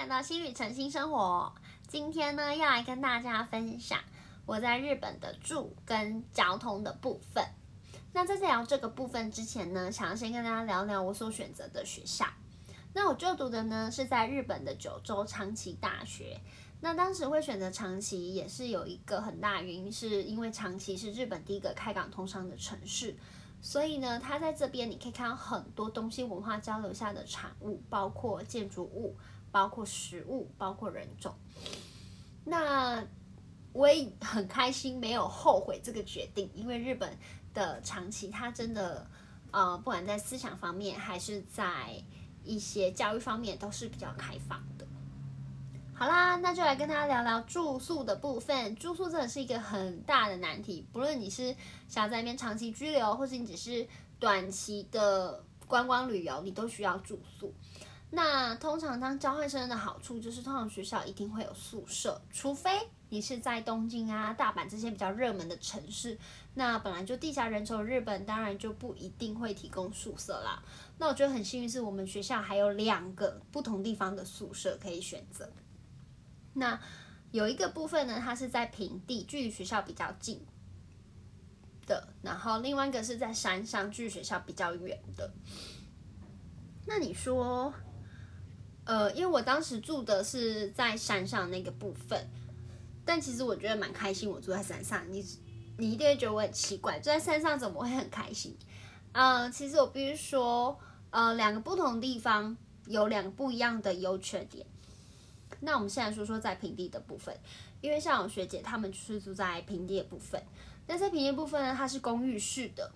来到新旅程新生活。今天呢，要来跟大家分享我在日本的住跟交通的部分。那在这聊这个部分之前呢，想要先跟大家聊聊我所选择的学校。那我就读的呢是在日本的九州长崎大学。那当时会选择长崎，也是有一个很大原因，是因为长崎是日本第一个开港通商的城市。所以呢，它在这边你可以看到很多东西文化交流下的产物，包括建筑物、包括食物、包括人种。那我也很开心，没有后悔这个决定，因为日本的长期它真的，呃，不管在思想方面还是在一些教育方面都是比较开放的。好啦，那就来跟大家聊聊住宿的部分。住宿真的是一个很大的难题，不论你是想在那边长期居留，或是你只是短期的观光旅游，你都需要住宿。那通常当交换生的好处就是，通常学校一定会有宿舍，除非你是在东京啊、大阪这些比较热门的城市。那本来就地狭人稠的日本，当然就不一定会提供宿舍啦。那我觉得很幸运，是我们学校还有两个不同地方的宿舍可以选择。那有一个部分呢，它是在平地，距离学校比较近的；然后另外一个是在山上，距离学校比较远的。那你说，呃，因为我当时住的是在山上那个部分，但其实我觉得蛮开心。我住在山上，你你一定会觉得我很奇怪，住在山上怎么会很开心？嗯，其实我必须说，呃，两个不同地方有两个不一样的优缺点。那我们现在说说在平地的部分，因为像我学姐她们就是住在平地的部分。那在平地部分呢，它是公寓式的，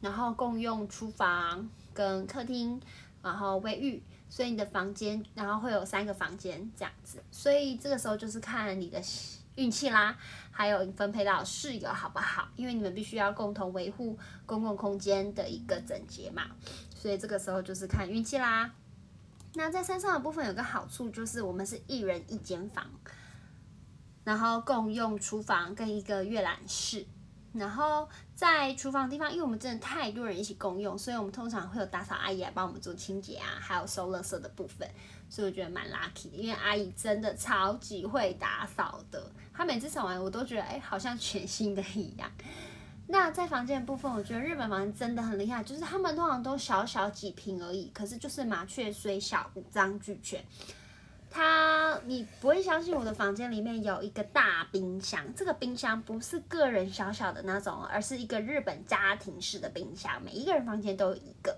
然后共用厨房跟客厅，然后卫浴，所以你的房间然后会有三个房间这样子。所以这个时候就是看你的运气啦，还有你分配到室友好不好？因为你们必须要共同维护公共空间的一个整洁嘛，所以这个时候就是看运气啦。那在山上的部分有个好处，就是我们是一人一间房，然后共用厨房跟一个阅览室。然后在厨房地方，因为我们真的太多人一起共用，所以我们通常会有打扫阿姨来帮我们做清洁啊，还有收垃圾的部分。所以我觉得蛮 lucky 的，因为阿姨真的超级会打扫的，她每次扫完我都觉得哎，好像全新的一样。那在房间的部分，我觉得日本房间真的很厉害，就是他们通常都小小几平而已，可是就是麻雀虽小，五脏俱全。它你不会相信我的房间里面有一个大冰箱，这个冰箱不是个人小小的那种，而是一个日本家庭式的冰箱，每一个人房间都有一个。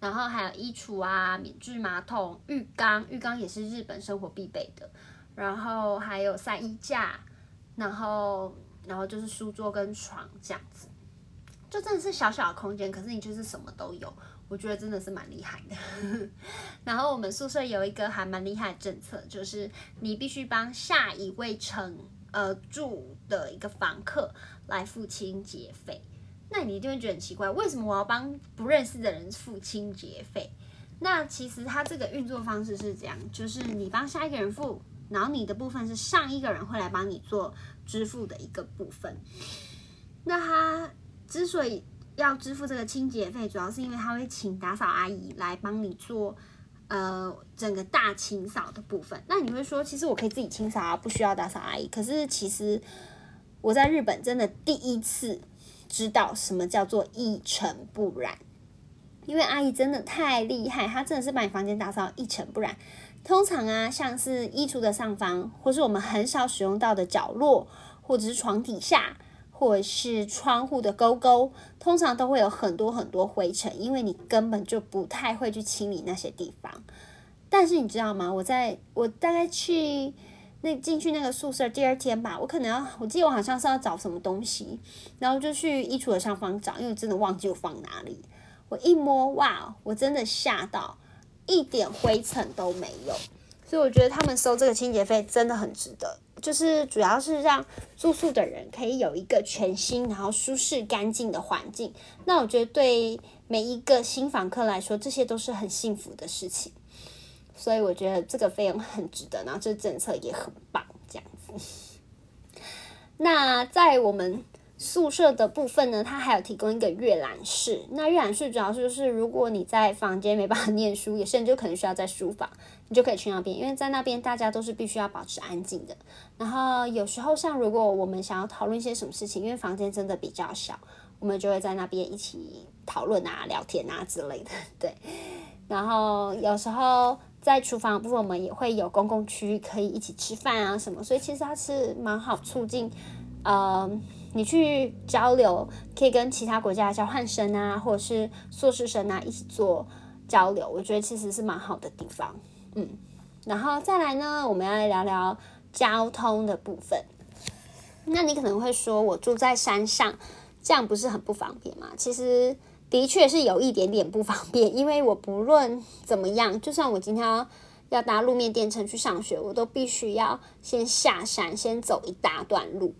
然后还有衣橱啊、免治马桶、浴缸，浴缸也是日本生活必备的。然后还有晒衣架，然后。然后就是书桌跟床这样子，就真的是小小的空间，可是你就是什么都有，我觉得真的是蛮厉害的。然后我们宿舍有一个还蛮厉害的政策，就是你必须帮下一位乘呃住的一个房客来付清洁费。那你一定会觉得很奇怪，为什么我要帮不认识的人付清洁费？那其实它这个运作方式是这样，就是你帮下一个人付。然后你的部分是上一个人会来帮你做支付的一个部分。那他之所以要支付这个清洁费，主要是因为他会请打扫阿姨来帮你做呃整个大清扫的部分。那你会说，其实我可以自己清扫啊，不需要打扫阿姨。可是其实我在日本真的第一次知道什么叫做一尘不染，因为阿姨真的太厉害，她真的是把你房间打扫一尘不染。通常啊，像是衣橱的上方，或是我们很少使用到的角落，或者是床底下，或者是窗户的勾勾，通常都会有很多很多灰尘，因为你根本就不太会去清理那些地方。但是你知道吗？我在我大概去那进去那个宿舍第二天吧，我可能要，我记得我好像是要找什么东西，然后就去衣橱的上方找，因为真的忘记我放哪里。我一摸，哇，我真的吓到。一点灰尘都没有，所以我觉得他们收这个清洁费真的很值得。就是主要是让住宿的人可以有一个全新、然后舒适、干净的环境。那我觉得对每一个新房客来说，这些都是很幸福的事情。所以我觉得这个费用很值得，然后这政策也很棒，这样子。那在我们宿舍的部分呢，它还有提供一个阅览室。那阅览室主要是就是如果你在房间没办法 念书，也甚至就可能需要在书房，你就可以去那边，因为在那边大家都是必须要保持安静的。然后有时候像如果我们想要讨论一些什么事情，因为房间真的比较小，我们就会在那边一起讨论啊、聊天啊之类的。对，然后有时候在厨房部分，我们也会有公共区域可以一起吃饭啊什么，所以其实它是蛮好促进，呃。你去交流，可以跟其他国家的交换生啊，或者是硕士生啊一起做交流，我觉得其实是蛮好的地方。嗯，然后再来呢，我们要来聊聊交通的部分。那你可能会说，我住在山上，这样不是很不方便吗？其实的确是有一点点不方便，因为我不论怎么样，就算我今天要要搭路面电车去上学，我都必须要先下山，先走一大段路。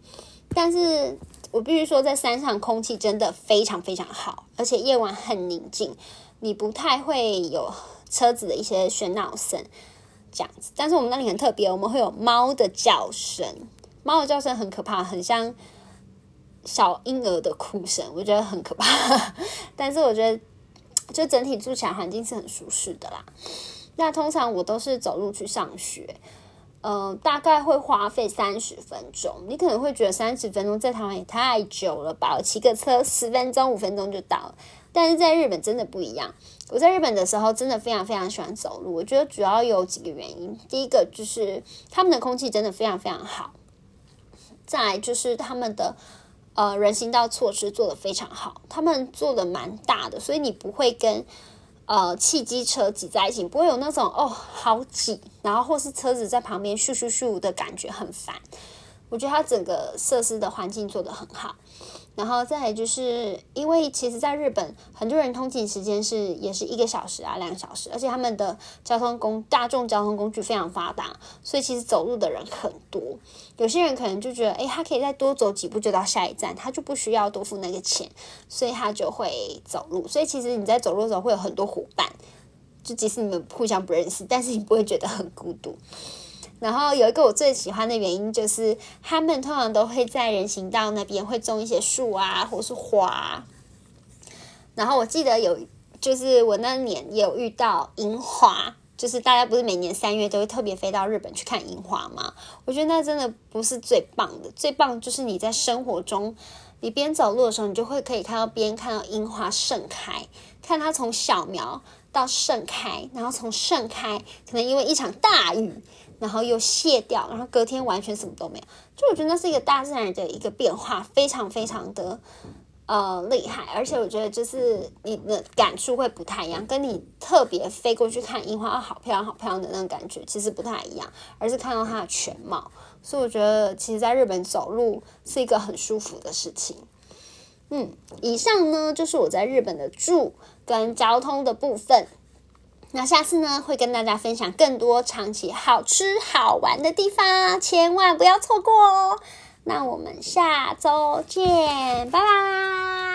但是我必须说，在山上空气真的非常非常好，而且夜晚很宁静，你不太会有车子的一些喧闹声这样子。但是我们那里很特别，我们会有猫的叫声，猫的叫声很可怕，很像小婴儿的哭声，我觉得很可怕。但是我觉得，就整体住起来环境是很舒适的啦。那通常我都是走路去上学。嗯，大概会花费三十分钟。你可能会觉得三十分钟在台湾也太久了吧？我骑个车十分钟、五分钟就到了。但是在日本真的不一样。我在日本的时候真的非常非常喜欢走路。我觉得主要有几个原因。第一个就是他们的空气真的非常非常好。再就是他们的呃人行道措施做的非常好。他们做的蛮大的，所以你不会跟。呃，汽机车挤在一起，不会有那种哦好挤，然后或是车子在旁边咻咻咻的感觉很烦。我觉得它整个设施的环境做得很好。然后再来就是，因为其实，在日本很多人通勤时间是也是一个小时啊，两个小时，而且他们的交通工大众交通工具非常发达，所以其实走路的人很多。有些人可能就觉得，诶，他可以再多走几步就到下一站，他就不需要多付那个钱，所以他就会走路。所以其实你在走路的时候会有很多伙伴，就即使你们互相不认识，但是你不会觉得很孤独。然后有一个我最喜欢的原因，就是他们通常都会在人行道那边会种一些树啊，或是花。然后我记得有，就是我那年有遇到樱花，就是大家不是每年三月都会特别飞到日本去看樱花吗？我觉得那真的不是最棒的，最棒就是你在生活中，你边走路的时候，你就会可以看到边看到樱花盛开，看它从小苗到盛开，然后从盛开，可能因为一场大雨。然后又卸掉，然后隔天完全什么都没有，就我觉得那是一个大自然的一个变化，非常非常的呃厉害，而且我觉得就是你的感触会不太一样，跟你特别飞过去看樱花，好漂亮好漂亮的那种感觉其实不太一样，而是看到它的全貌，所以我觉得其实在日本走路是一个很舒服的事情。嗯，以上呢就是我在日本的住跟交通的部分。那下次呢，会跟大家分享更多长期好吃好玩的地方，千万不要错过哦。那我们下周见，拜拜。